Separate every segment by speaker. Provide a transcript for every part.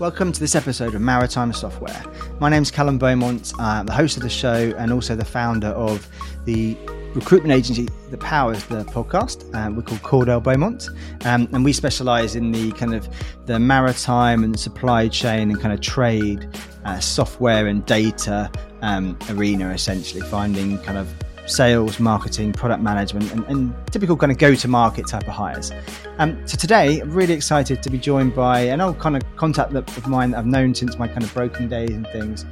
Speaker 1: Welcome to this episode of Maritime Software. My name is Callum Beaumont, I'm the host of the show and also the founder of the recruitment agency that powers the podcast. Uh, we're called Cordell Beaumont, um, and we specialise in the kind of the maritime and supply chain and kind of trade uh, software and data um, arena, essentially finding kind of sales, marketing, product management, and, and typical kind of go to market type of hires. Um, so today, I'm really excited to be joined by an old kind of contact of mine that I've known since my kind of broking days and things.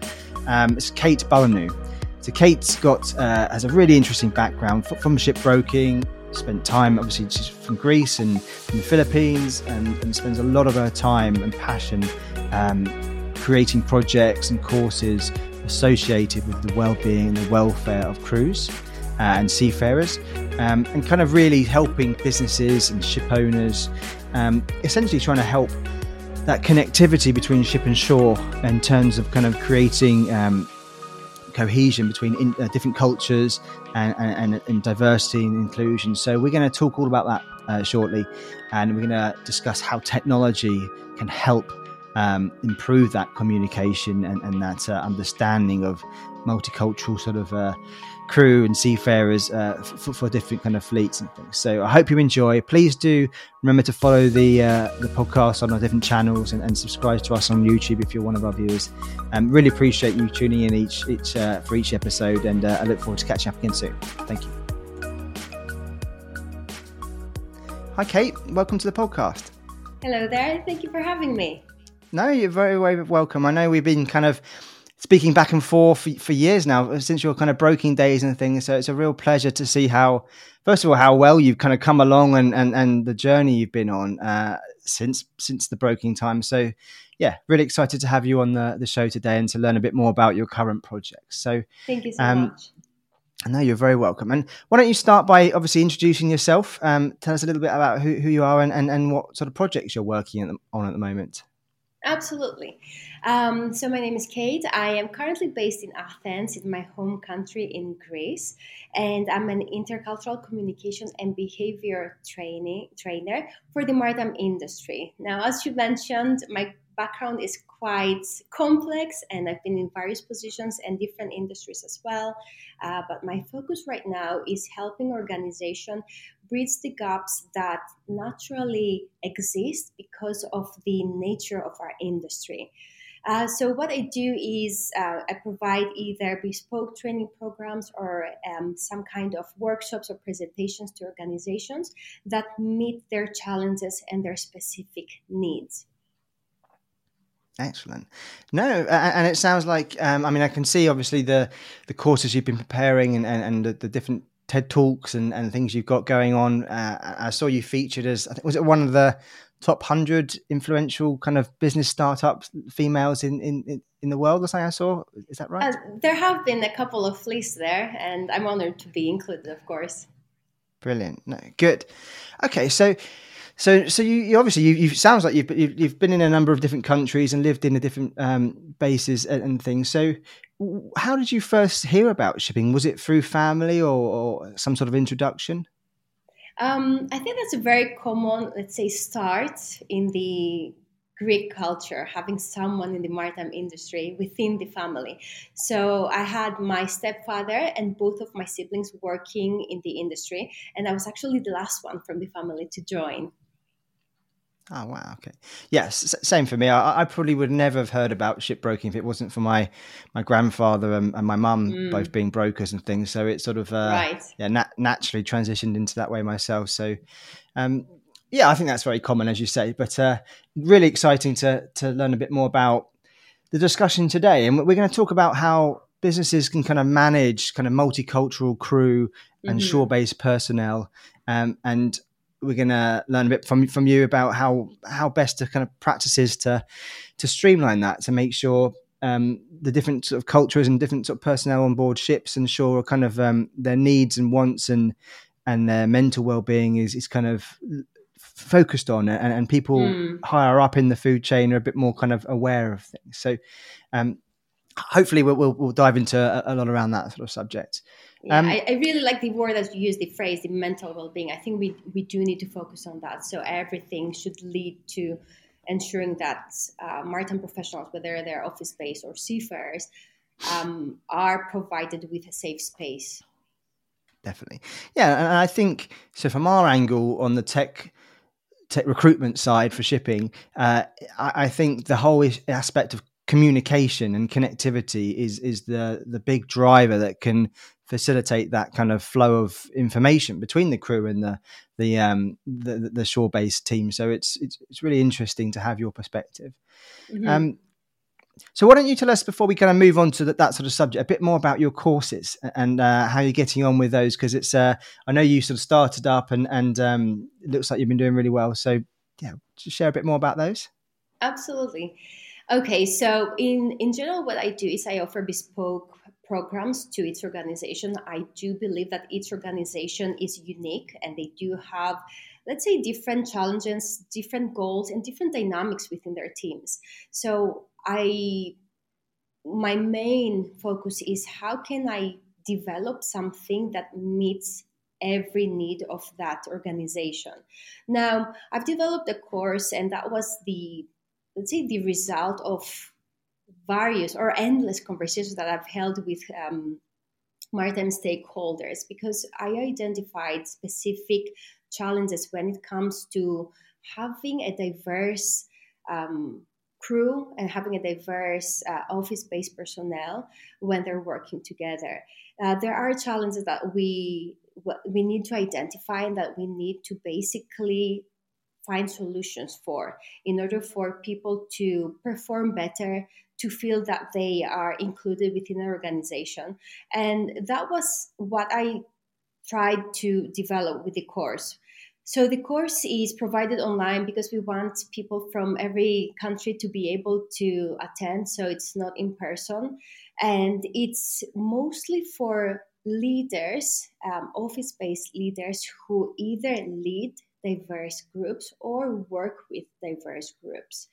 Speaker 1: Um, it's Kate Bollanou. So Kate's got uh, has a really interesting background from shipbroking. Spent time, obviously, she's from Greece and from the Philippines, and, and spends a lot of her time and passion um, creating projects and courses associated with the well-being and the welfare of crews uh, and seafarers, um, and kind of really helping businesses and ship owners, um, essentially trying to help that connectivity between ship and shore in terms of kind of creating um, cohesion between in, uh, different cultures and, and, and, diversity and inclusion. So we're going to talk all about that uh, shortly, and we're going to discuss how technology can help um, improve that communication and, and that uh, understanding of multicultural sort of uh, crew and seafarers uh, for, for, different kind of fleets and things. So I hope you enjoy. Please do remember to follow the uh, the podcast on our different channels and, and, subscribe to us on YouTube if you're one of our viewers. Um, really appreciate you tuning in each each uh, for each episode, and uh, I look forward to catching up again soon. Thank you. Hi, Kate. Welcome to the podcast.
Speaker 2: Hello there. Thank you for having me.
Speaker 1: No, you're very, very welcome. I know we've been kind of speaking back and forth for, for, years now since your kind of broking days and things. So it's a real pleasure to see how, first of all, how well you've kind of come along and and, and the journey you've been on uh, since since the broking time. So yeah, really excited to have you on the, the show today and to learn a bit more about your current projects. So
Speaker 2: thank you so um, much.
Speaker 1: No, you're very welcome. And why don't you start by obviously introducing yourself? Um, tell us a little bit about who, who you are and, and, and what sort of projects you're working on at the moment.
Speaker 2: Absolutely. Um, so my name is Kate. I am currently based in Athens, in my home country in Greece, and I'm an intercultural communication and behavior training trainer for the maritime industry. Now, as you mentioned, my background is quite complex and I've been in various positions and different industries as well. Uh, but my focus right now is helping organization bridge the gaps that naturally exist because of the nature of our industry. Uh, so what I do is uh, I provide either bespoke training programs or um, some kind of workshops or presentations to organizations that meet their challenges and their specific needs.
Speaker 1: Excellent. No, and it sounds like um, I mean I can see obviously the the courses you've been preparing and, and, and the, the, different TED talks and, and things you've got going on. Uh, I saw you featured as I think was it one of the top hundred influential kind of business startups females in in in the world. As I saw, is that right? Uh,
Speaker 2: there have been a couple of lists there, and I'm honored to be included, of course.
Speaker 1: Brilliant. No, good. Okay, so so, so you, you obviously you, you sounds like you've, you've, you've been in a number of different countries and lived in a different um, bases and, and, things. So, how did you first hear about shipping? Was it through family or, or some sort of introduction?
Speaker 2: Um, I think that's a very common, let's say, start in the Greek culture, having someone in the maritime industry within the family. So I had my stepfather and both of my siblings working in the industry, and I was actually the last one from the family to join.
Speaker 1: Oh wow, okay, yes, same for me. I, I, probably would never have heard about shipbroking if it wasn't for my my grandfather and, and my mum mm. both being brokers and things. So it sort of uh, right. yeah nat- naturally transitioned into that way myself. So um, yeah, I think that's very common as you say, but uh, really exciting to to learn a bit more about the discussion today, and we're going to talk about how businesses can kind of manage kind of multicultural crew and mm-hmm. shore based personnel, um, and we're going to learn a bit from from you about how how best to kind of practices to to streamline that to make sure um, the different sort of cultures and different sort of personnel on board ships and shore kind of um, their needs and wants and and their mental well-being is is kind of focused on it and, and people mm. higher up in the food chain are a bit more kind of aware of things so um, hopefully we'll, we'll, we'll dive into a, a, lot around that sort of subject
Speaker 2: yeah, um, I, I, really like the word that you use, the phrase, the mental well-being. I think we we do need to focus on that. So everything should lead to ensuring that uh, maritime professionals, whether they're office based or seafarers, um, are provided with a safe space.
Speaker 1: Definitely, yeah, and I think so. From our angle on the tech tech recruitment side for shipping, uh, I, I think the whole aspect of communication and connectivity is is the the big driver that can facilitate that kind of flow of information between the crew and the the um, the, the shore based team. So it's, it's, it's really interesting to have your perspective. Mm-hmm. Um, so why don't you tell us before we kind of move on to that, that sort of subject a bit more about your courses and uh, how you're getting on with those because it's uh, I know you sort of started up and and um, it looks like you've been doing really well. So yeah, just share a bit more about those.
Speaker 2: Absolutely. Okay, so in in general, what I do is I offer bespoke programs to each organization. I do believe that each organization is unique and they do have, let's say, different challenges, different goals, and different dynamics within their teams. So I, my main focus is how can I develop something that meets every need of that organization. Now, I've developed a course, and that was the let's say the result of various or endless conversations that I've held with um, maritime stakeholders because I identified specific challenges when it comes to having a diverse um, crew and having a diverse uh, office based personnel when they're working together. Uh, there are challenges that we we need to identify and that we need to basically find solutions for in order for people to perform better to feel that they are included within an organization. And that was what I tried to develop with the course. So the course is provided online because we want people from every country to be able to attend. So it's not in person. And it's mostly for leaders, um, office based leaders who either lead diverse groups or work with diverse groups.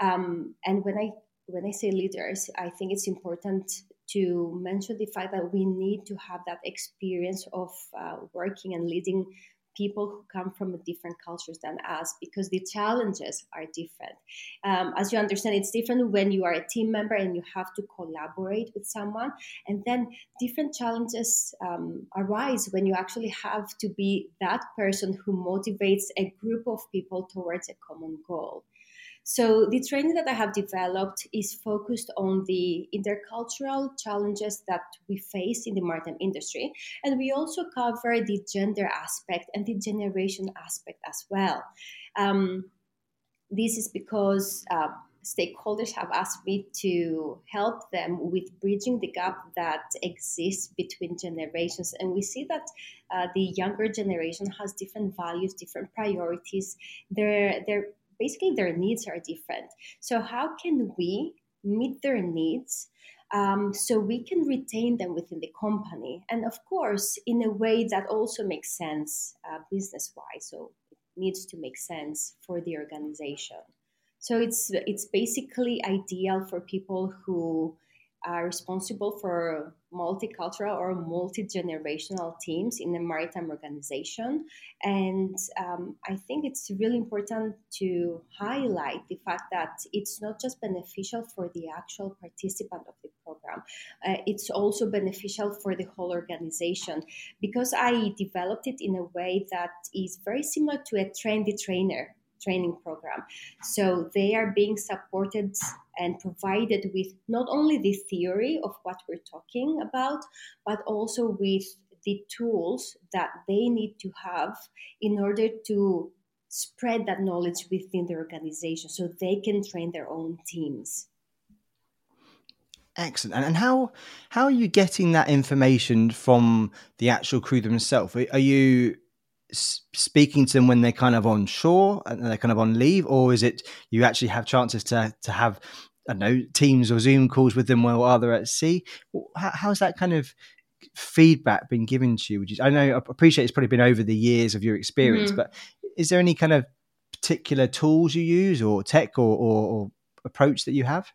Speaker 2: Um, and when I when I say leaders, I think it's important to mention the fact that we need to have that experience of uh, working and leading people who come from different cultures than us because the challenges are different. Um, as you understand, it's different when you are a team member and you have to collaborate with someone, and then different challenges um, arise when you actually have to be that person who motivates a group of people towards a common goal. So the training that I have developed is focused on the intercultural challenges that we face in the maritime industry. And we also cover the gender aspect and the generation aspect as well. Um, this is because uh, stakeholders have asked me to help them with bridging the gap that exists between generations. And we see that uh, the younger generation has different values, different priorities. They're, basically their needs are different. So, how can we meet their needs um, so we can retain them within the company? And of course, in a way that also makes sense uh, business wise. So, it needs to make sense for the organization. So, it's, it's basically ideal for people who are responsible for multicultural or multi-generational teams in a maritime organization and um, i think it's really important to highlight the fact that it's not just beneficial for the actual participant of the program uh, it's also beneficial for the whole organization because i developed it in a way that is very similar to a the trainer training program. So they are being supported and provided with not only the theory of what we're talking about, but also with the tools that they need to have in order to spread that knowledge within the organization so they can train their own teams.
Speaker 1: Excellent. And, how how are you getting that information from the actual crew themselves? Are you speaking to them when they're kind of on shore and they're kind of on leave, or is it you actually have chances to to have I don't know Teams or Zoom calls with them while they're at sea? How, how's that kind of feedback been given to you? Which is, I know I appreciate it's probably been over the years of your experience, mm-hmm. but is there any kind of particular tools you use or tech or, or, or approach that you have?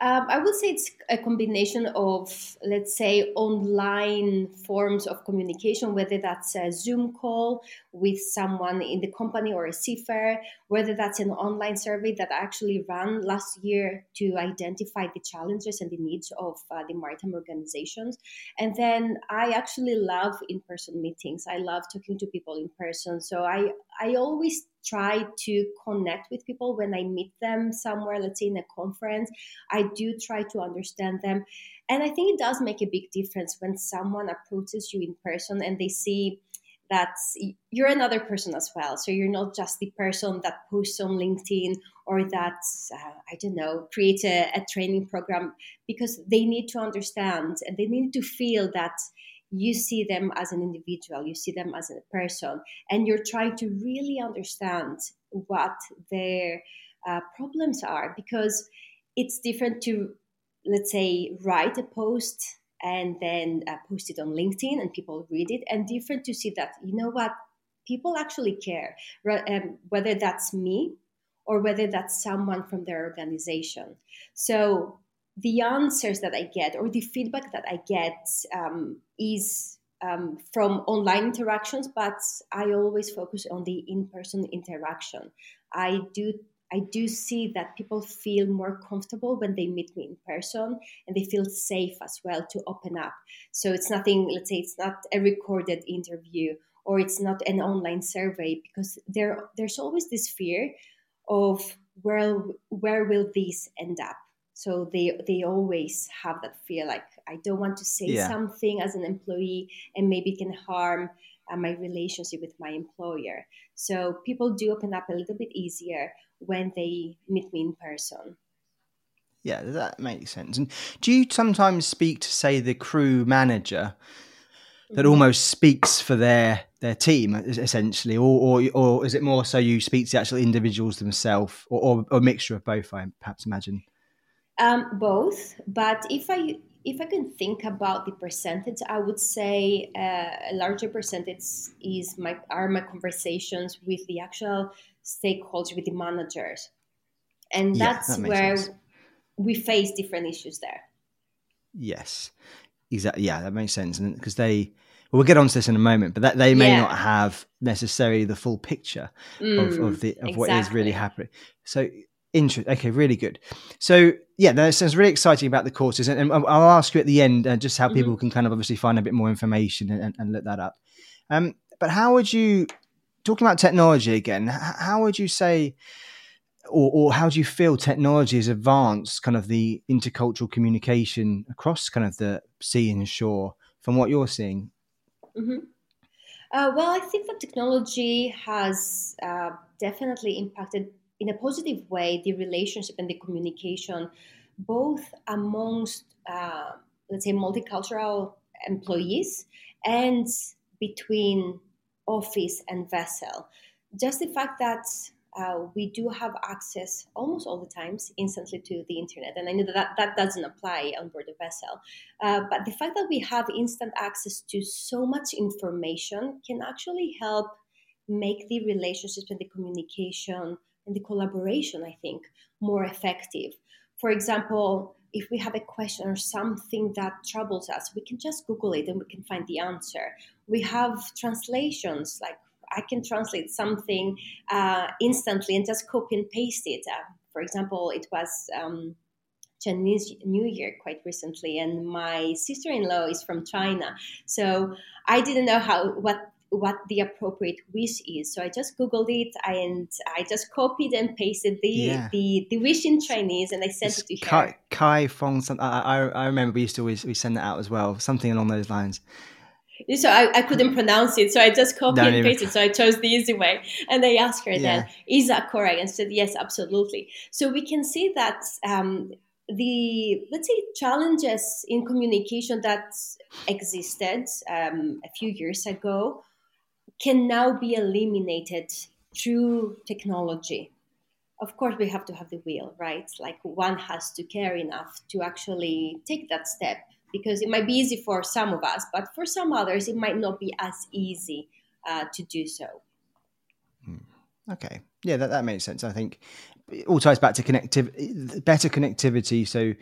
Speaker 2: Um, I would say it's a combination of, let's say, online forms of communication, whether that's a Zoom call with someone in the company or a seafarer, whether that's an online survey that I actually ran last year to identify the challenges and the needs of uh, the maritime organizations. And then I actually love in person meetings. I love talking to people in person. So I, I always try to connect with people when I meet them somewhere, let's say in a conference. I do try to understand them. And I think it does make a big difference when someone approaches you in person and they see that you're another person as well. So you're not just the person that posts on LinkedIn or that, uh, I don't know, creates a, a training program because they need to understand and they need to feel that you see them as an individual, you see them as a person, and you're trying to really understand what their uh, problems are because it's different to, let's say, write a post and then uh, post it on LinkedIn and people read it, and different to see that, you know what, people actually care, um, whether that's me or whether that's someone from their organization. So the answers that I get or the feedback that I get um, is um, from online interactions, but I always focus on the in-person interaction. I do I do see that people feel more comfortable when they meet me in person and they feel safe as well to open up. So it's nothing, let's say it's not a recorded interview or it's not an online survey because there there's always this fear of where where will this end up so they they always have that fear like i don't want to say yeah. something as an employee and maybe it can harm uh, my relationship with my employer. So people do open up a little bit easier when they meet me in person.
Speaker 1: Yeah does that makes sense. And do you sometimes speak to say the crew manager that mm-hmm. almost speaks for their their team essentially? Or, or or is it more so you speak to the actual individuals themselves or, or, or a mixture of both i perhaps imagine
Speaker 2: um, both, but if I if I can think about the percentage, I would say uh, a larger percentage is my are my conversations with the actual stakeholders, with the managers, and that's yeah, that where sense. we face different issues there.
Speaker 1: Yes, exactly. Yeah, that makes sense, and because they. Well, we'll get onto this in a moment, but that they may yeah. not have necessarily the full picture mm, of, of the of exactly. what is really happening. So Interesting. Okay, really good. So yeah, that sounds really exciting about the courses, and, and I'll ask you at the end uh, just how mm-hmm. people can kind of obviously find a bit more information and, and look that up. Um, but how would you talking about technology again? How would you say, or, or how do you feel technology has advanced kind of the intercultural communication across kind of the sea and shore from what you're seeing?
Speaker 2: Mm-hmm. Uh, well, I think that technology has uh, definitely impacted in a positive way the relationship and the communication both amongst uh, let's say multicultural employees and between office and vessel. Just the fact that uh, we do have access almost all the times instantly to the internet and i know that that doesn't apply on board a vessel uh, but the fact that we have instant access to so much information can actually help make the relationships and the communication and the collaboration, I think, more effective. For example, if we have a question or something that troubles us, we can just Google it and we can find the answer. We have translations, like I can translate something uh, instantly and just copy and paste it. Uh, for example, it was um, Chinese New Year quite recently, and my sister-in-law is from China, so I didn't know how what what the appropriate wish is. So I just googled it and I just copied and pasted the yeah. the, the wish in Chinese and I sent it's it to Kai, her.
Speaker 1: Kai Fong. I, I, remember we used to always we send that out as well, something along those lines.
Speaker 2: So I, I couldn't pronounce it, so I just copied and pasted. So I chose the easy way, and I asked her yeah. then, "Is that correct?" And said, "Yes, absolutely." So we can see that um, the let's say challenges in communication that existed um, a few years ago can now be eliminated through technology. Of course, we have to have the will, right? Like one has to care enough to actually take that step because it might be easy for some of us, but for some others, it might not be as easy uh, to do so.
Speaker 1: Hmm. Okay. Yeah, that, that makes sense. I think it all ties back to connectivity, better connectivity, so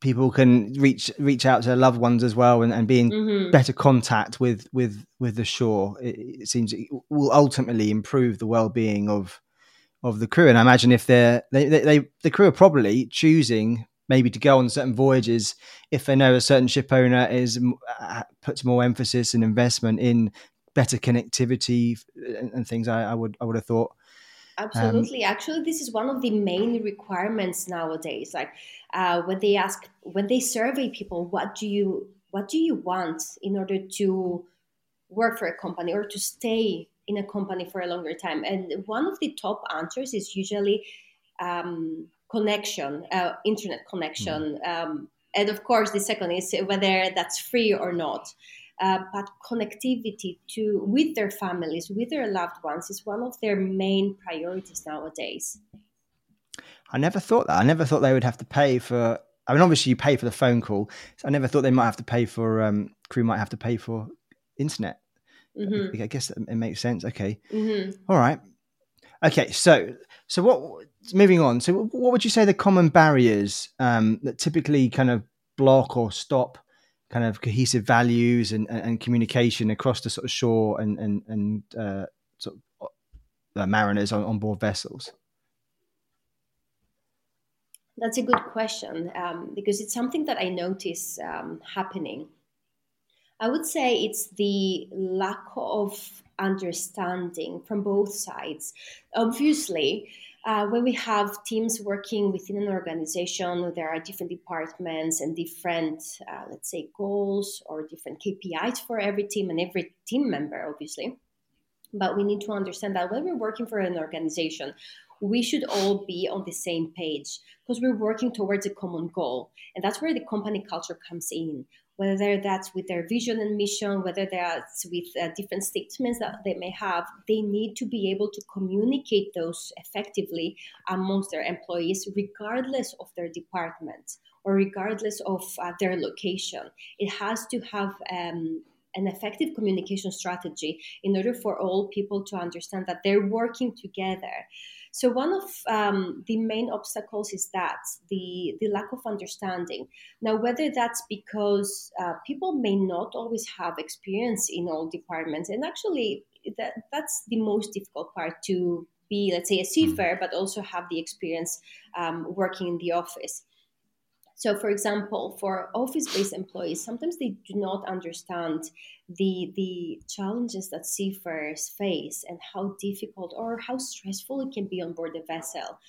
Speaker 1: people can reach reach out to their loved ones as well, and, and be in mm-hmm. better contact with with with the shore. It, it, seems it will ultimately improve the well being of of the crew. And I imagine if they're they, they, they the crew are probably choosing maybe to go on certain voyages if they know a certain ship owner is uh, puts more emphasis and investment in better connectivity and, and things. I, I, would I would have thought.
Speaker 2: Absolutely. Um, Actually, this is one of the main requirements nowadays. Like uh, when they ask, when they survey people, what do you what do you want in order to work for a company or to stay in a company for a longer time? And one of the top answers is usually um, connection, uh, internet connection. Mm. Um, and of course, the second is whether that's free or not. Uh, but connectivity to with their families, with their loved ones, is one of their main priorities nowadays.
Speaker 1: I never thought that. I never thought they would have to pay for. I mean, obviously, you pay for the phone call. So I never thought they might have to pay for um, crew might have to pay for internet. Mm-hmm. I guess it makes sense. Okay, mm-hmm. All right. Okay, so so what? Moving on. So, what would you say the common barriers um, that typically kind of block or stop kind of cohesive values and, and, communication across the sort of shore and and and uh, sort of uh, mariners on, on board vessels?
Speaker 2: That's a good question um, because it's something that I notice um, happening. I would say it's the lack of understanding from both sides. Obviously, uh, when we have teams working within an organization, there are different departments and different, uh, let's say, goals or different KPIs for every team and every team member, obviously. But we need to understand that when we're working for an organization, we should all be on the same page because we're working towards a common goal. And that's where the company culture comes in whether that's with their vision and mission, whether that's with uh, different statements that they may have, they need to be able to communicate those effectively amongst their employees, regardless of their department or regardless of uh, their location. It has to have um, an effective communication strategy in order for all people to understand that they're working together. So one of um, the main obstacles is that the the lack of understanding. Now, whether that's because uh, people may not always have experience in all departments, and actually that that's the most difficult part to be, let's say, a seafarer, mm. but also have the experience um, working in the office. So, for example, for office-based employees, sometimes they do not understand the the challenges that seafarers face and how difficult or how stressful it can be on board a vessel.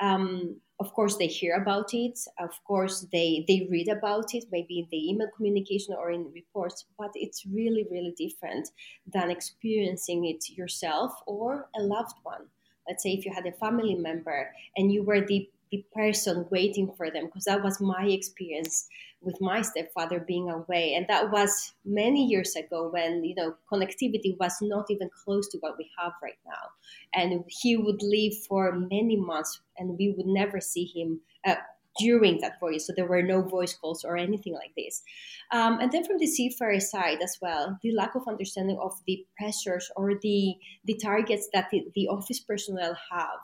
Speaker 2: Um, of course, they hear about it. Of course, they they read about it, maybe in the email communication or in reports. But it's really, really different than experiencing it yourself or a loved one. Let's say if you had a family member and you were the the person waiting for them because that was my experience with my stepfather being away. And that was many years ago when you know connectivity was not even close to what we have right now. And he would leave for many months and we would never see him uh, during that voyage. So there were no voice calls or anything like this. Um, and then from the seafarer side as well the lack of understanding of the pressures or the the targets that the, the office personnel have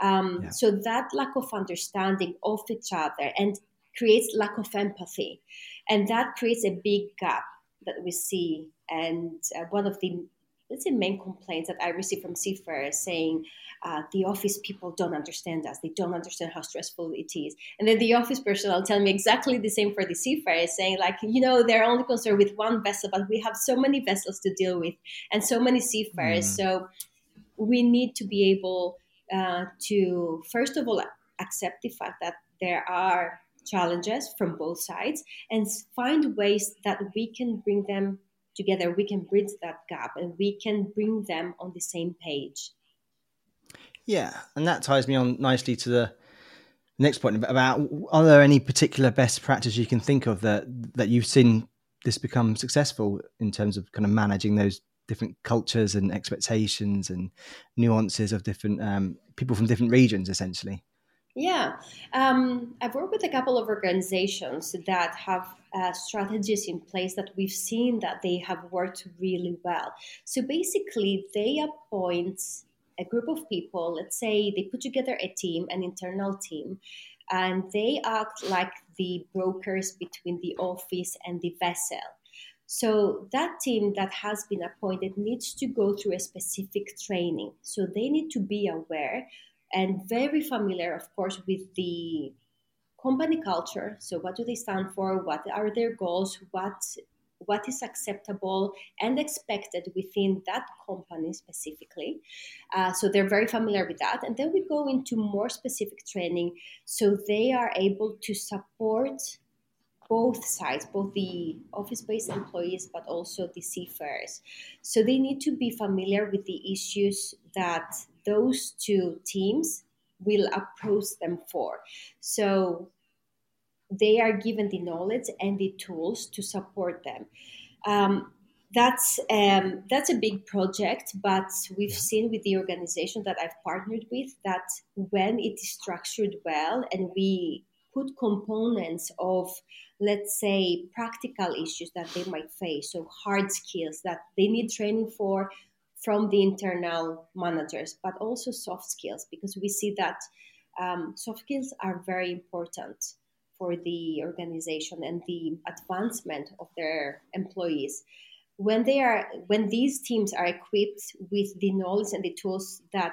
Speaker 2: um, yeah. So that lack of understanding of each other and creates lack of empathy, and that creates a big gap that we see. And uh, one of the let's say main complaints that I receive from seafarers saying uh, the office people don't understand us. They don't understand how stressful it is. And then the office personnel tell me exactly the same for the seafarers, saying like, you know, they're only concerned with one vessel, but we have so many vessels to deal with and so many seafarers. Mm. So we need to be able uh, to first of all accept the fact that there are challenges from both sides and find ways that we can bring them together. We can bridge that gap and we can bring them on the same page.
Speaker 1: Yeah and that ties me on nicely to the next point about are there any particular best practices you can think of that that you've seen this become successful in terms of kind of managing those different cultures and expectations and nuances of different um, people from different regions, essentially.
Speaker 2: Yeah, um, I've worked with a couple of organizations that have uh, strategies in place that we've seen that they have worked really well. So basically, they appoint a group of people, let's say they put together a team, an internal team, and they act like the brokers between the office and the vessel. So that team that has been appointed needs to go through a specific training. So they need to be aware and very familiar, of course, with the company culture. So what do they stand for? What are their goals? What what is acceptable and expected within that company specifically. Uh, so they're very familiar with that. And then we go into more specific training so they are able to support both sides, both the office based employees, but also the seafarers. So they need to be familiar with the issues that those two teams will approach them for. So they are given the knowledge and the tools to support them. Um, that's um, that's a big project, but we've seen with the organization that I've partnered with that when it is structured well and we put components of let's say practical issues that they might face so hard skills that they need training for from the internal managers but also soft skills because we see that um, soft skills are very important for the organization and the advancement of their employees. When they are when these teams are equipped with the knowledge and the tools that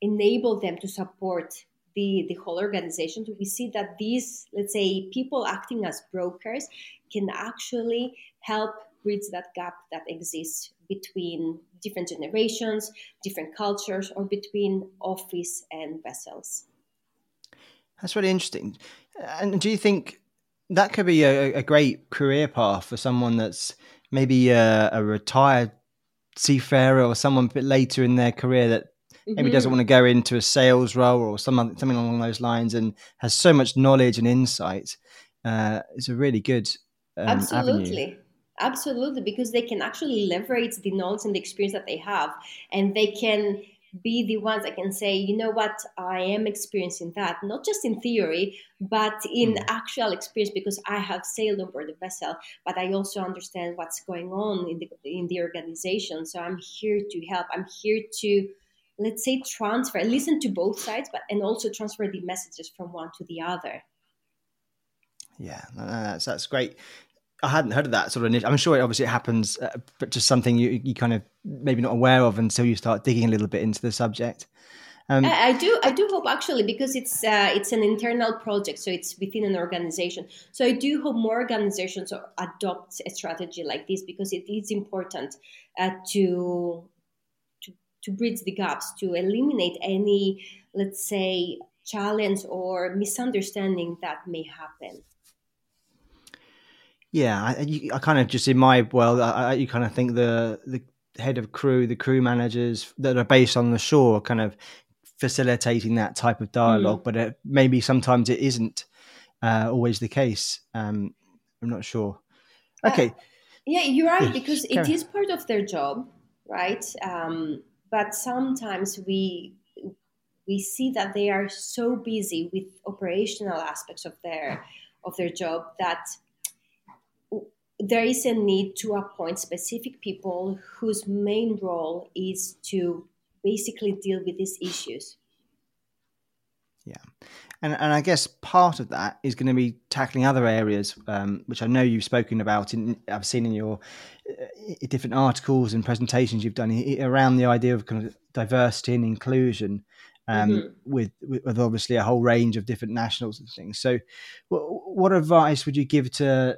Speaker 2: enable them to support the, the whole organization we see that these let's say people acting as brokers can actually help bridge that gap that exists between different generations different cultures or between office and vessels.
Speaker 1: That's really interesting. And do you think that could be a, a great career path for someone that's maybe a, a, retired seafarer or someone a bit later in their career that maybe mm-hmm. doesn't want to go into a sales role or some, something along those lines and has so much knowledge and insight? Uh, it's a really good um,
Speaker 2: absolutely.
Speaker 1: Avenue.
Speaker 2: Absolutely, because they can actually leverage the knowledge and the experience that they have, and they can be the ones that can say, you know what, I am experiencing that, not just in theory, but in mm. actual experience, because I have sailed on board the vessel, but I also understand what's going on in the in the organization. So I'm here to help. I'm here to, let's say, transfer, listen to both sides, but and also transfer the messages from one to the other.
Speaker 1: Yeah, that's that's great. I hadn't heard of that sort of. I'm sure it obviously it happens, uh, but just something you you kind of maybe not aware of until you start digging a little bit into the subject.
Speaker 2: Um, I, I, do. I do hope actually because it's uh, it's an internal project, so it's within an organization. So I do hope more organizations adopt a strategy like this because it is important uh, to to bridge the gaps, to eliminate any, let's say, challenge or misunderstanding that may happen.
Speaker 1: Yeah, I, you, I kind of just in my world, I, I, you kind of think the the head of crew, the crew managers that are based on the shore, are kind of facilitating that type of dialogue. Mm. But it, maybe sometimes it isn't uh, always the case. Um, I'm not sure. Uh, okay. Uh,
Speaker 2: yeah, you're right because it is part of their job, right? Um, but sometimes we we see that they are so busy with operational aspects of their of their job that there is a need to appoint specific people whose main role is to basically deal with these issues.
Speaker 1: Yeah. And, and I guess part of that is going to be tackling other areas, um, which I know you've spoken about. In, I've seen in your uh, different articles and presentations you've done around the idea of kind of diversity and inclusion, um, mm-hmm. with, with obviously a whole range of different nationals and things. So, what, what advice would you give to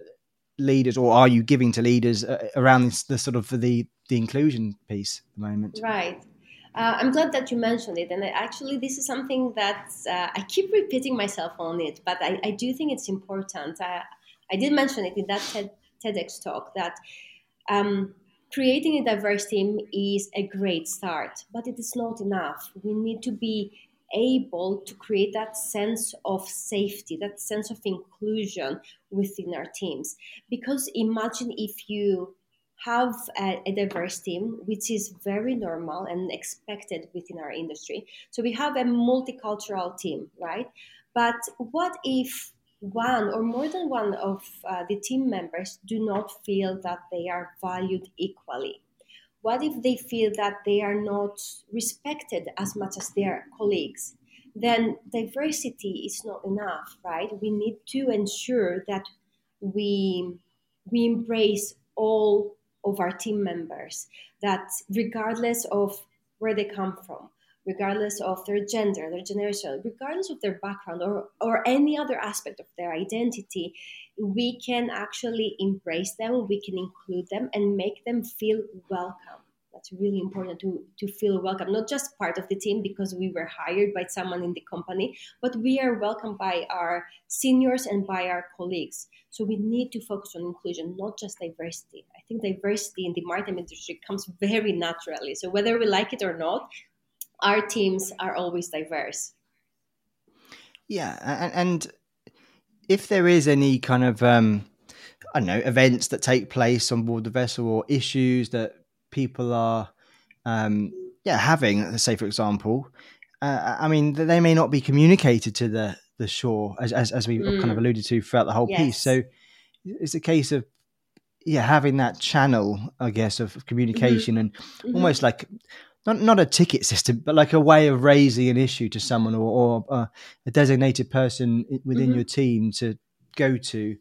Speaker 1: leaders, or are you giving to leaders uh, around this, the sort of the the inclusion piece at the moment?
Speaker 2: Right. Uh, I'm glad that you mentioned it, and actually, this is something that uh, I keep repeating myself on it, but I, I do think it's important. I, I, did mention it in that TED, TEDx talk that um, creating a diverse team is a great start, but it is not enough. We need to be able to create that sense of safety, that sense of inclusion within our teams. Because imagine if you have a, a, diverse team, which is very normal and expected within our industry. So we have a multicultural team, right? But what if one or more than one of uh, the team members do not feel that they are valued equally? what if they feel that they are not respected as much as their colleagues? Then diversity is not enough, right? We need to ensure that we we embrace all of our team members that regardless of where they come from regardless of their gender their generation regardless of their background or, or any other aspect of their identity we can actually embrace them we can include them and make them feel welcome that's really important to, to feel welcome not just part of the team because we were hired by someone in the company but we are welcomed by our seniors and by our colleagues. So we need to focus on inclusion not just diversity. I think diversity in the maritime industry comes very naturally. So whether we like it or not our teams are always diverse.
Speaker 1: Yeah and, if there is any kind of um I don't know events that take place on board the vessel or issues that people are, um, yeah, having. Say, for example, uh, I mean, they may not be communicated to the the shore, as as, as we mm. kind of alluded to throughout the whole yes. piece. So it's a case of yeah, having that channel, I guess, of communication mm-hmm. and mm-hmm. almost like not not a ticket system, but like a way of raising an issue to someone or, or uh, a designated person within mm-hmm. your team to go to.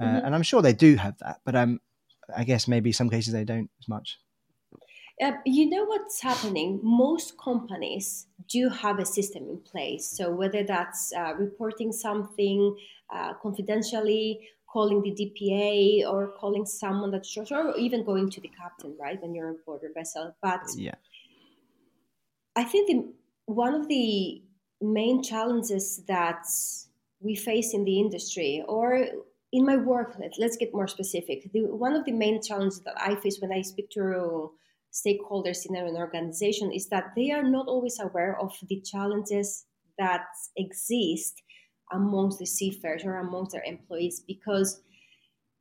Speaker 1: Uh, mm-hmm. and I'm sure they do have that, but um, I guess maybe some cases they don't as much.
Speaker 2: Uh, you know what's happening? Most companies do have a system in place. So whether that's uh, reporting something uh, confidentially, calling the DPA, or calling someone that's or even going to the captain, right, when you're on board a vessel. But
Speaker 1: yeah,
Speaker 2: I think the, one of the main challenges that we face in the industry, or in my work, let, us get more specific. The, one of the main challenges that I face when I speak to stakeholders in an organization is that they are not always aware of the challenges that exist amongst the seafarers or amongst their employees because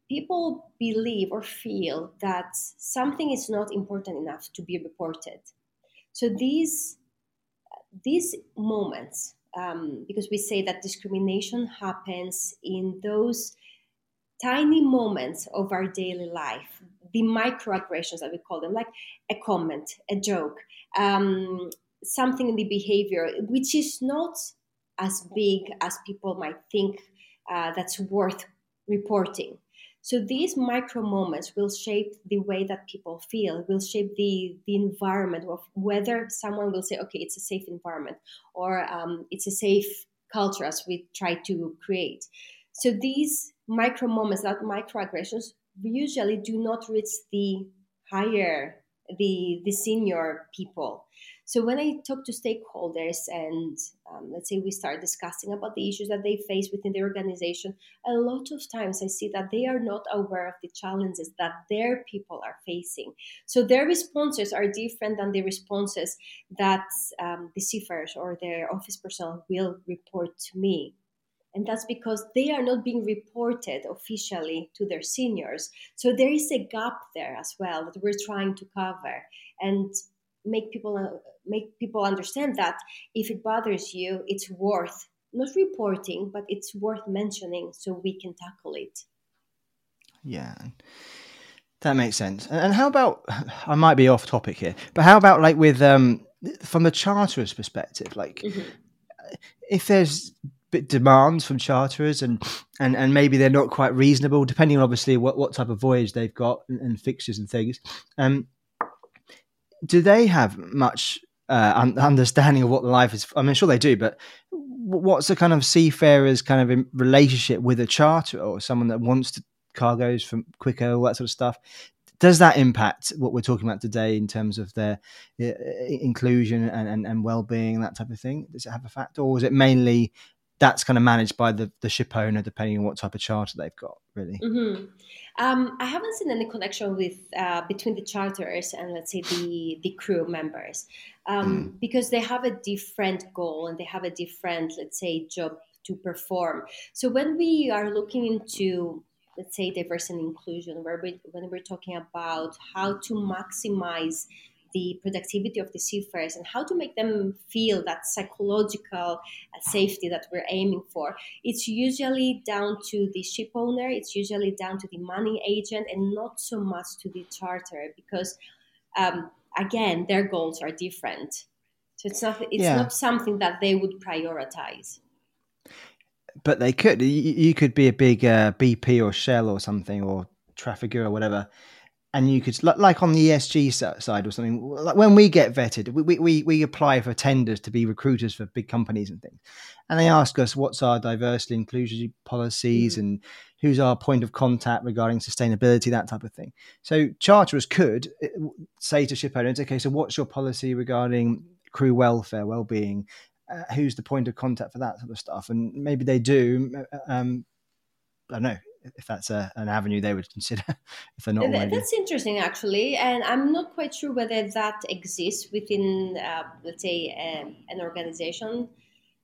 Speaker 2: people believe or feel that something is not important enough to be reported. So these these moments, um, because we say that discrimination happens in those tiny moments of our daily life the microaggressions that we call them, like a comment, a joke, um, something in the behavior, which is not as big as people might think uh, that's worth reporting. So these micro moments will shape the way that people feel, will shape the, the environment of whether someone will say, okay, it's a safe environment or um, it's a safe culture as we try to create. So these micro moments, that microaggressions, usually do not reach the higher the the senior people. So when i talk to stakeholders and um, let's say we start discussing about the issues that they face within the organization a lot of times i see that they are not aware of the challenges that their people are facing. So their responses are different than the responses that um, the seafarers or their office personnel will report to me and that's because they are not being reported officially to their seniors. So there is a gap there as well that we're trying to cover and make people uh, make people understand that if it bothers you, it's worth not reporting, but it's worth mentioning so we can tackle it.
Speaker 1: Yeah. That makes sense. And how about I might be off topic here, but how about like with um from the charterer's perspective, like mm-hmm. if there's demands from charterers and, and, and maybe they're not quite reasonable, depending on obviously what, what type of voyage they've got and, and fixtures and things. Um, do they have much uh, understanding of what the life is? I mean, sure they do, but what's the kind of seafarer's kind of relationship with a charter or someone that wants to cargoes from quicker, all that sort of stuff? Does that impact what we're talking about today in terms of their uh, inclusion and, and, and well-being and that type of thing? Does it have a factor, or is it mainly that's kind of managed by the, the ship owner depending on what type of charter they've got really
Speaker 2: mm-hmm. um, i haven't seen any connection with uh, between the charters and let's say the the crew members um, mm. because they have a different goal and they have a different let's say job to perform so when we are looking into let's say diversity and inclusion where we, when we're talking about how to maximize the productivity of the seafarers and how to make them feel that psychological uh, safety that we're aiming for. It's usually down to the ship owner, it's usually down to the manning agent, and not so much to the charter because um, again, their goals are different. So it's not it's yeah. not something that they would prioritize.
Speaker 1: But they could. You, could be a big uh, BP or Shell or something or Trafigura or whatever, and you could like on the ESG side or something. Like when we get vetted, we, we we apply for tenders to be recruiters for big companies and things, and they ask us what's our diversity inclusion policies mm. and who's our point of contact regarding sustainability, that type of thing. So charterers could uh, say to ship owners, okay, so what's your policy regarding crew welfare, well-being? Uh, who's the point of contact for that sort of stuff? And maybe they do. Uh, um, I don't know if that's a, an avenue they would consider if they're not already.
Speaker 2: That's interesting, actually, and I'm not quite sure whether that exists within, uh, let's say, um, an organization.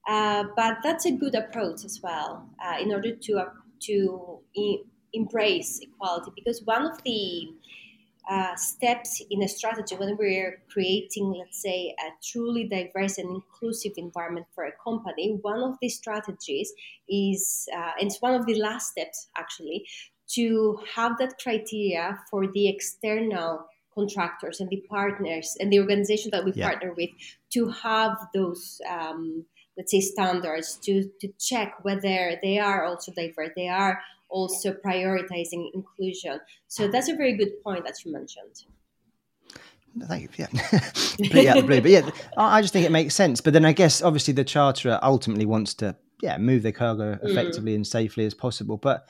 Speaker 2: Uh, but that's a good approach as well uh, in order to uh, to embrace equality because one of the uh, steps in a strategy when we're creating, let's say, a truly diverse and inclusive environment for a company, one of the strategies is, uh, and it's one of the last steps actually, to have that criteria for the external contractors and the partners and the organization that we yeah. partner with to have those um, let's say standards to to check whether they are also diverse they are also prioritizing inclusion so that's a very good point that you mentioned
Speaker 1: Thank you. Yeah, yeah, but yeah, I just think it makes sense. But then I guess obviously the charterer ultimately wants to yeah move their cargo mm. effectively mm. and safely as possible. But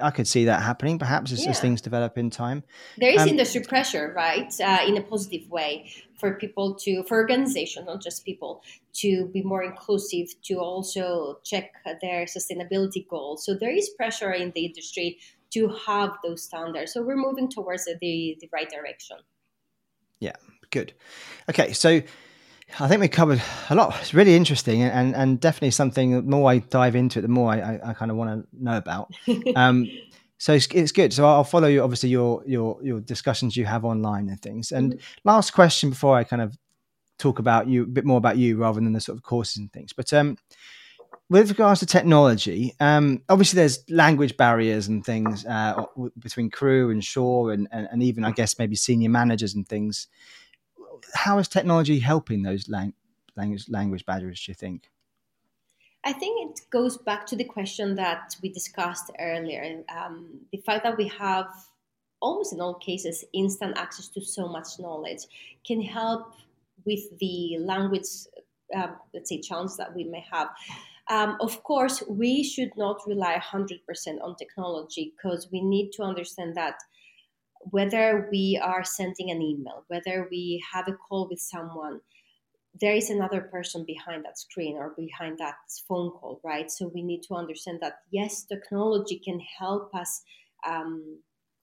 Speaker 1: I could see that happening, perhaps as, yeah. as, things develop in time.
Speaker 2: There is um, industry pressure, right, uh, in a positive way for people to, for organizations, not just people, to be more inclusive, to also check their sustainability goals. So there is pressure in the industry to have those standards. So we're moving towards the, the right direction.
Speaker 1: Yeah, good. Okay, so I think we covered a lot. It's really interesting and, and definitely something. The more I dive into it, the more I, I, I kind of want to know about. Um, so it's, it's, good. So I'll follow you. Obviously, your your your discussions you have online and things. And mm-hmm. last question before I kind of talk about you a bit more about you rather than the sort of courses and things. But um, with regards to technology, um, obviously there's language barriers and things uh, between crew and shore, and, and, and even I guess maybe senior managers and things how is technology helping those lang- language language barriers? Do you think?
Speaker 2: I think it goes back to the question that we discussed earlier. Um, the fact that we have almost in all cases instant access to so much knowledge can help with the language, uh, let's say, challenge that we may have. Um, of course, we should not rely 100% on technology because we need to understand that whether we are sending an email, whether we have a call with someone, there is another person behind that screen or behind that phone call, right? So we need to understand that yes, technology can help us um,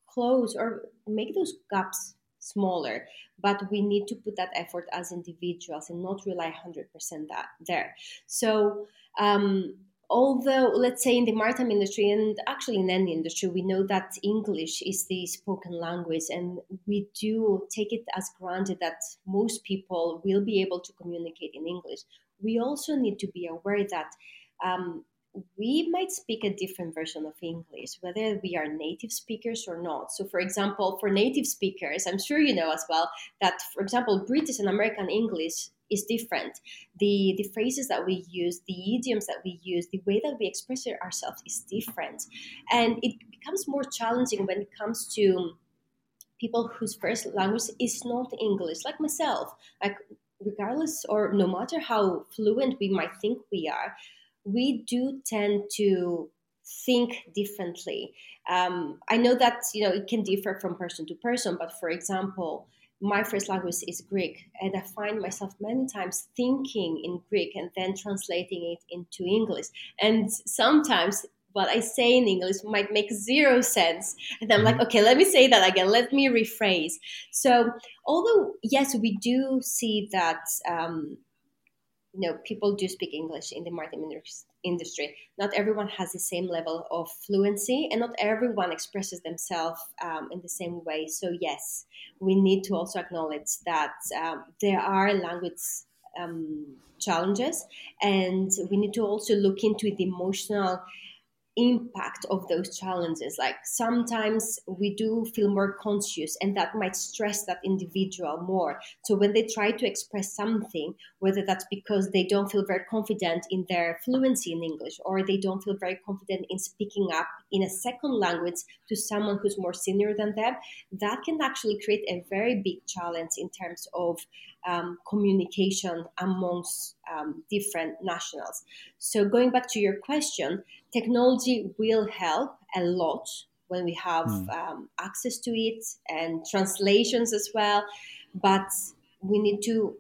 Speaker 2: close or make those gaps smaller, but we need to put that effort as individuals and not rely 100% that there. So um, although let's say in the maritime industry and actually in any industry we know that english is the spoken language and we do take it as granted that most people will be able to communicate in english we also need to be aware that um, we might speak a different version of English, whether we are native speakers or not. So, for example, for native speakers, I'm sure you know as well that, for example, British and American English is different. The the phrases that we use, the idioms that we use, the way that we express ourselves is different, and it becomes more challenging when it comes to people whose first language is not English, like myself. Like regardless or no matter how fluent we might think we are, we do tend to think differently. Um, I know that you know it can differ from person to person, but for example, my first language is Greek, and I find myself many times thinking in Greek and then translating it into English. And sometimes what I say in English might make zero sense. And I'm like, mm-hmm. okay, let me say that again. Let me rephrase. So, although, yes, we do see that um, you know people do speak english in the maritime industry not everyone has the same level of fluency and not everyone expresses themselves um, in the same way. So yes we need to also acknowledge that um, there are language um, challenges and we need to also look into the emotional impact of those challenges like sometimes we do feel more conscious and that might stress that individual more so when they try to express something whether that's because they don't feel very confident in their fluency in english or they don't feel very confident in speaking up in a second language to someone who's more senior than them that can actually create a very big challenge in terms of um, communication amongst um, different nationals. So, going back to your question, technology will help a lot when we have mm. um, access to it and translations as well. But we need to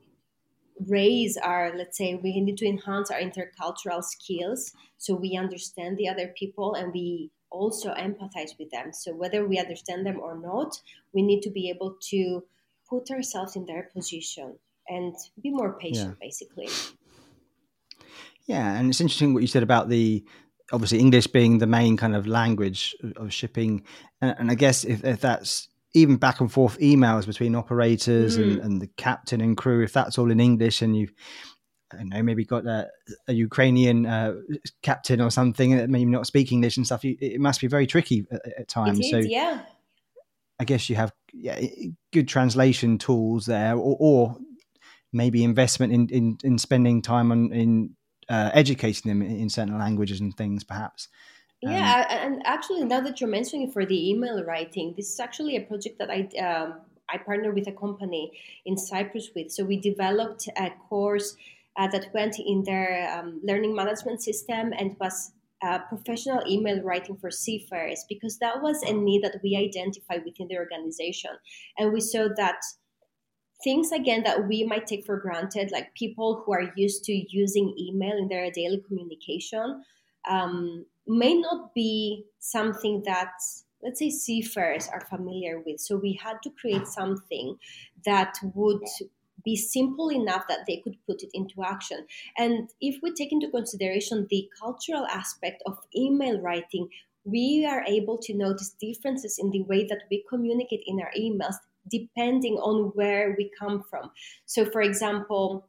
Speaker 2: raise our, let's say, we need to enhance our intercultural skills so we understand the other people and we also empathize with them. So, whether we understand them or not, we need to be able to put ourselves in their position and be more patient, yeah. basically.
Speaker 1: Yeah, and it's interesting what you said about the obviously English being the main kind of language of shipping, and, and I guess if, if, that's even back and forth emails between operators mm. and, and, the captain and crew, if that's all in English, and you've I don't know, maybe got a, a Ukrainian uh, captain or something that maybe not speak English and stuff. You, it must be very tricky at, at times.
Speaker 2: Is,
Speaker 1: so
Speaker 2: yeah,
Speaker 1: I guess you have yeah, good translation tools there, or, or maybe investment in, in, in spending time on in uh, educating them in, certain languages and things, perhaps.
Speaker 2: Yeah, um, and actually, now that you're mentioning for the email writing, this is actually a project that I um, I partnered with a company in Cyprus with. So we developed a course uh, that went in their um, learning management system and was uh, professional email writing for seafarers because that was a need that we identified within the organization, and we saw that things again that we might take for granted, like people who are used to using email in their daily communication, um, may not be something that let's say seafarers are familiar with. So we had to create something that would be simple enough that they could put it into action. And if we take into consideration the cultural aspect of email writing, we are able to notice differences in the way that we communicate in our emails depending on where we come from. So, for example,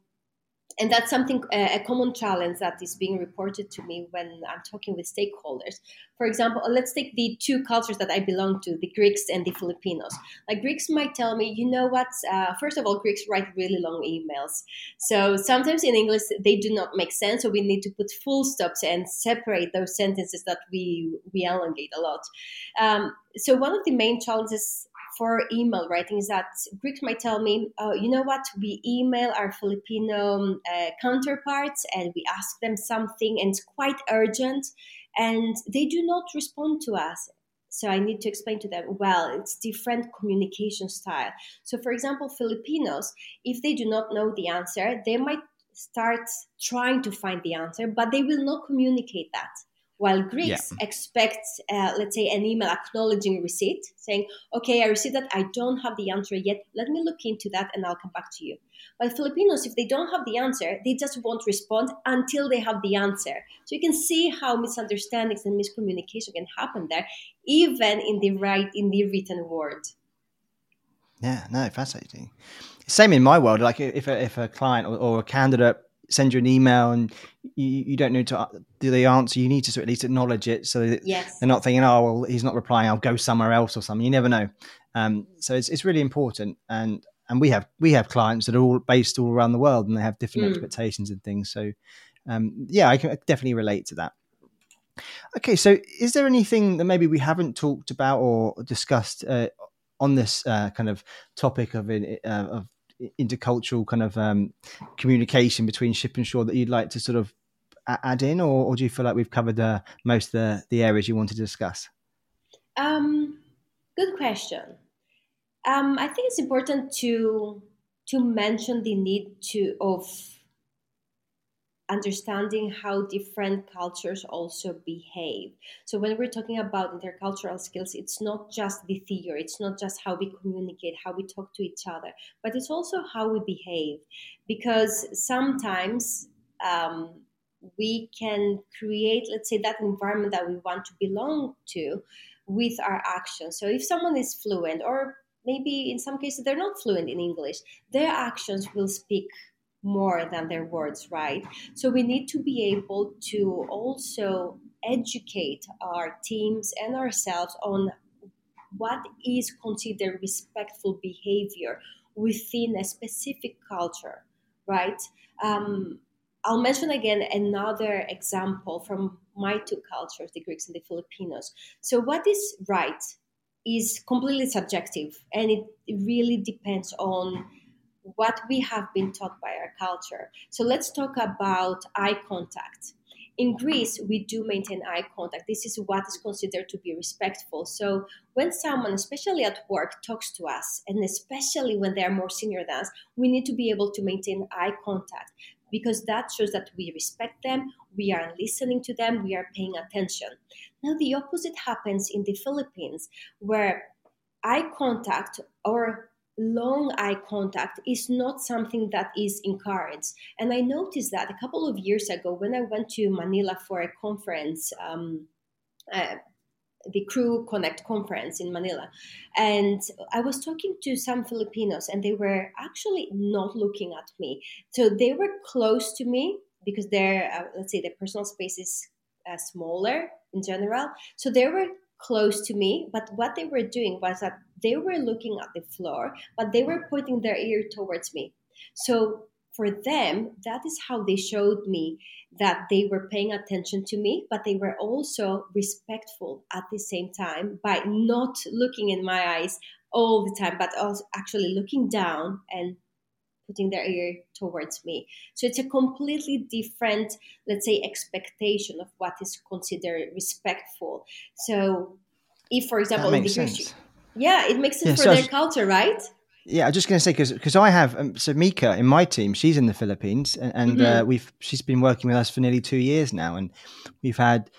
Speaker 2: and that's something a common challenge that is being reported to me when i'm talking with stakeholders. For example let's take the two cultures that i belong to the greeks and the filipinos. Like greeks might tell me you know what? Uh, first of all greeks write really long emails. So sometimes in english they do not make sense so we need to put full stops and separate those sentences that we we elongate a lot. Um, so one of the main challenges for email writing is that Greeks might tell me, oh, you know what, we email our Filipino uh, counterparts and we ask them something and it's quite urgent and they do not respond to us. So I need to explain to them, well, it's different communication style. So for example, Filipinos, if they do not know the answer, they might start trying to find the answer, but they will not communicate that while Greeks yeah. expect, uh, let's say, an email acknowledging receipt, saying, okay, I received that, I don't have the answer yet, let me look into that and I'll come back to you. But Filipinos, if they don't have the answer, they just won't respond until they have the answer. So you can see how misunderstandings and miscommunication can happen there, even in the right in the written word.
Speaker 1: Yeah, no, fascinating. Same in my world. Like if a, if a client or, or a candidate send you an email and you, you don't know to do the answer, you need to at least acknowledge it so that
Speaker 2: yes.
Speaker 1: they're not thinking, oh, well, he's not replying, I'll go somewhere else or something. You never know. Um, so it's, it's really important. And, and we have, we have clients that are all based all around the world and they have different mm. expectations and things. So, um, yeah, I can definitely relate to that. Okay, so is there anything that maybe we haven't talked about or discussed uh, on this uh, kind of topic of, uh, of intercultural kind of um, communication between ship and shore that you'd like to sort of add in, or, or do you feel like we've covered uh, most of the, the areas you wanted to discuss?
Speaker 2: Um, good question. Um, I think it's important to to mention the need to of understanding how different cultures also behave. So when we're talking about intercultural skills, it's not just the theory, it's not just how we communicate, how we talk to each other, but it's also how we behave. Because sometimes um, we can create, let's say, that environment that we want to belong to with our actions. So if someone is fluent or maybe in some cases they're not fluent in English, their actions will speak more than their words, right? So we need to be able to also educate our teams and ourselves on what is considered respectful behavior within a specific culture, right? Um, I'll mention again another example from my two cultures, the Greeks and the Filipinos. So, what is right is completely subjective, and it really depends on what we have been taught by our culture. So, let's talk about eye contact. In Greece, we do maintain eye contact. This is what is considered to be respectful. So, when someone, especially at work, talks to us, and especially when they are more senior than us, we need to be able to maintain eye contact because that shows that we respect them, we are listening to them, we are paying attention. Now, the opposite happens in the Philippines, where eye contact or long eye contact is not something that is encouraged. And I noticed that a couple of years ago when I went to Manila for a conference. Um, uh, the Crew Connect conference in Manila. And I was talking to some Filipinos, and they were actually not looking at me. So they were close to me because their, uh, let's say, their personal space is uh, smaller in general. So they were close to me, but what they were doing was that they were looking at the floor, but they were pointing their ear towards me. So for them, that is how they showed me that they were paying attention to me, but they were also respectful at the same time by not looking in my eyes all the time, but also actually looking down and putting their ear towards me. So it's a completely different, let's say, expectation of what is considered respectful. So if, for example,
Speaker 1: makes sense.
Speaker 2: yeah, it makes sense yeah, for so their culture, right?
Speaker 1: Yeah, I'm just going to say because because I have um, so Mika in my team, she's in the Philippines, and, and uh, mm-hmm. uh, we've she's been working with us for nearly two years now, and we've had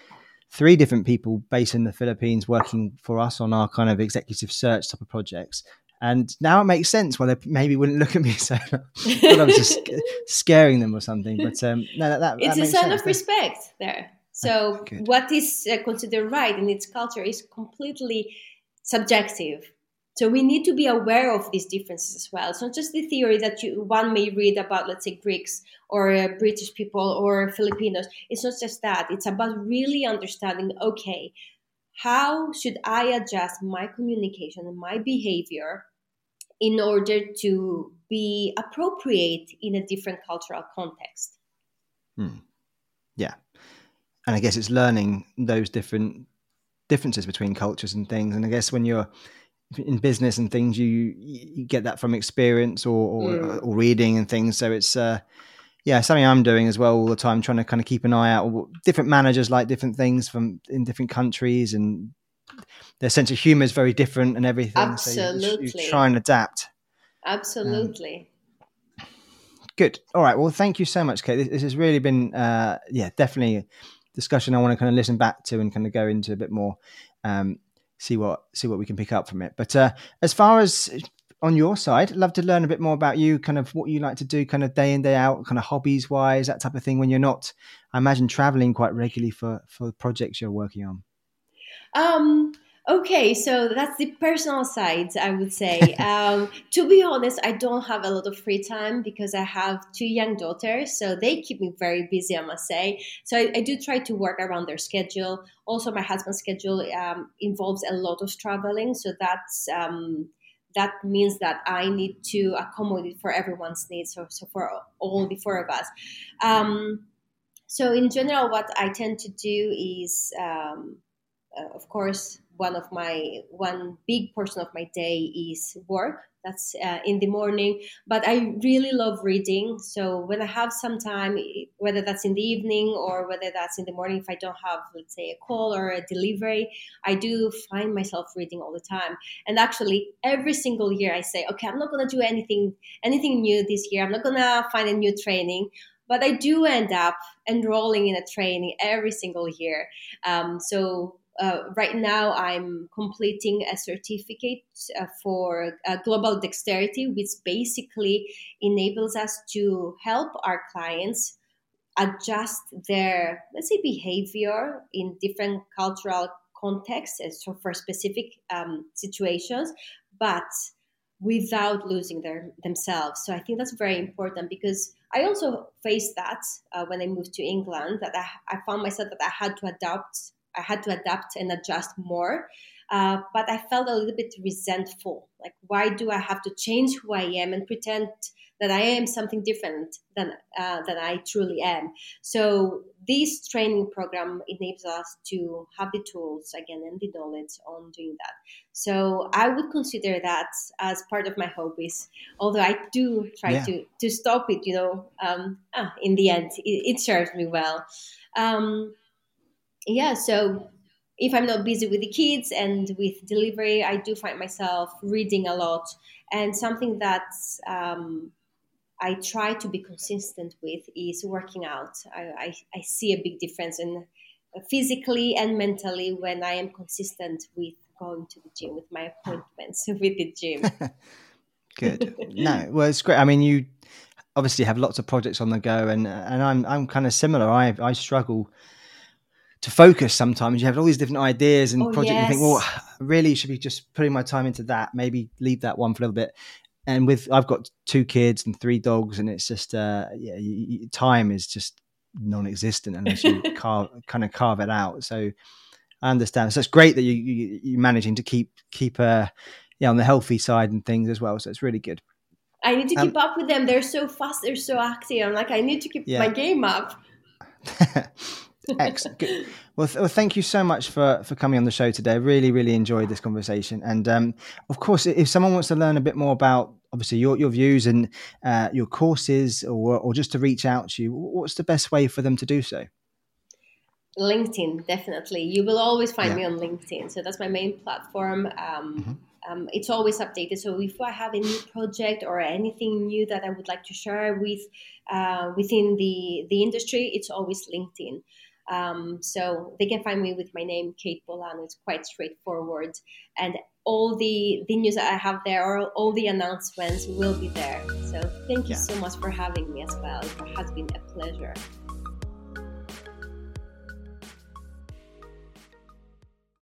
Speaker 1: three different people based in the Philippines working for us on our kind of executive search type of projects. And now it makes sense why they maybe wouldn't look at me so I was just scaring them or something. But um, no, that, that
Speaker 2: it's
Speaker 1: that
Speaker 2: a sign of respect there. So what is uh, considered right in its culture is completely subjective so we need to be aware of these differences as well. It's not just the theory that you, one may read about, let's say, Greeks or uh, British people or Filipinos. It's not just that. It's about really understanding, okay, how should I adjust my communication and my behavior in order to be appropriate in a different cultural context?
Speaker 1: Hmm. Yeah. And I guess it's learning those different differences between cultures and things. And I guess when you're in business and things you you get that from experience or or, mm. or reading and things so it's uh yeah something i'm doing as well all the time trying to kind of keep an eye out. Different managers like different things from in different countries and their sense of humor is very different and everything
Speaker 2: absolutely
Speaker 1: so you, you try and adapt.
Speaker 2: Absolutely.
Speaker 1: Um, good. All right well thank you so much kate. This, this has really been uh yeah definitely a discussion i want to kind of listen back to and kind of go into a bit more um see what see what we can pick up from it. But uh, as far as on your side, love to learn a bit more about you, kind of what you like to do, kind of day in day out, kind of hobbies wise, that type of thing. When you're not, I imagine traveling quite regularly for for projects you're working on.
Speaker 2: Um, Okay, so that's the personal side, I would say. um, to be honest, I don't have a lot of free time because I have two young daughters, so they keep me very busy, I must say. So I, I do try to work around their schedule. Also, my husband's schedule um, involves a lot of traveling, so that's um, that means that I need to accommodate for everyone's needs, so, so for all the four of us. Um, so in general, what I tend to do is, um, uh, of course, one of my one big portion of my day is work that's uh, in the morning but i really love reading. So when i have some time whether that's in the evening or whether that's in the morning if i don't have let's say a call or a delivery i do find myself reading all the time. And actually every single year i say okay i'm not going to do anything anything new this year. I'm not going to find a new training. But I do end up enrolling in a training every single year. Um, so uh, right now I'm completing a certificate uh, for uh, global dexterity, which basically enables us to help our clients adjust their, let's say, behavior in different cultural contexts, so for specific um, situations, but without losing their themselves. So I think that's very important because I also faced that uh, when I moved to England. That I, I found myself that I had to adapt. I had to adapt and adjust more. Uh, but I felt a little bit resentful. Like, why do I have to change who I am and pretend that I am something different than uh, than I truly am? So this training program enables us to have the tools again and the knowledge on doing that. So I would consider that as part of my hobbies. Although I do try yeah. to to stop it, you know. Um, ah, in the end, it, it serves me well. Um, yeah. So if I'm not busy with the kids and with delivery, I do find myself reading a lot. And something that um, I try to be consistent with is working out. I, I, I, see a big difference in physically and mentally when I am consistent with going to the gym, with my appointments with the gym.
Speaker 1: Good. no, well, it's great. I mean, you obviously have lots of projects on the go, and and I'm I'm kind of similar. I I struggle to focus sometimes. You have all these different ideas and oh, projects. Yes. You think, well, really should be just putting my time into that. Maybe leave that one for a little bit. And with I've got two kids and three dogs, and it's just uh, yeah, you, you, time is just non-existent unless you carve, kind of carve it out. So I understand. So it's great that you, you you're managing to keep keep uh yeah on the healthy side and things as well. So it's really good.
Speaker 2: I need to um, keep up with them. They're so fast. They're so active. I'm like, I need to keep yeah. my game up.
Speaker 1: Excellent. Well, th- well, thank you so much for for coming on the show today. Really, really enjoyed this conversation. And um, of course, if someone wants to learn a bit more about obviously your your views and uh, your courses, or or just to reach out to you, what's the best way for them to do so?
Speaker 2: LinkedIn, definitely. You will always find yeah. me on LinkedIn. So that's my main platform. Um, mm-hmm. Um, it's always updated. So if I have a new project or anything new that I would like to share with uh, within the the industry, it's always LinkedIn. Um, so they can find me with my name, Kate Bollanou. It's quite straightforward. And all the, the news that I have there, or all the announcements will be there. So thank you yeah. so much for having me as well. It has been a pleasure.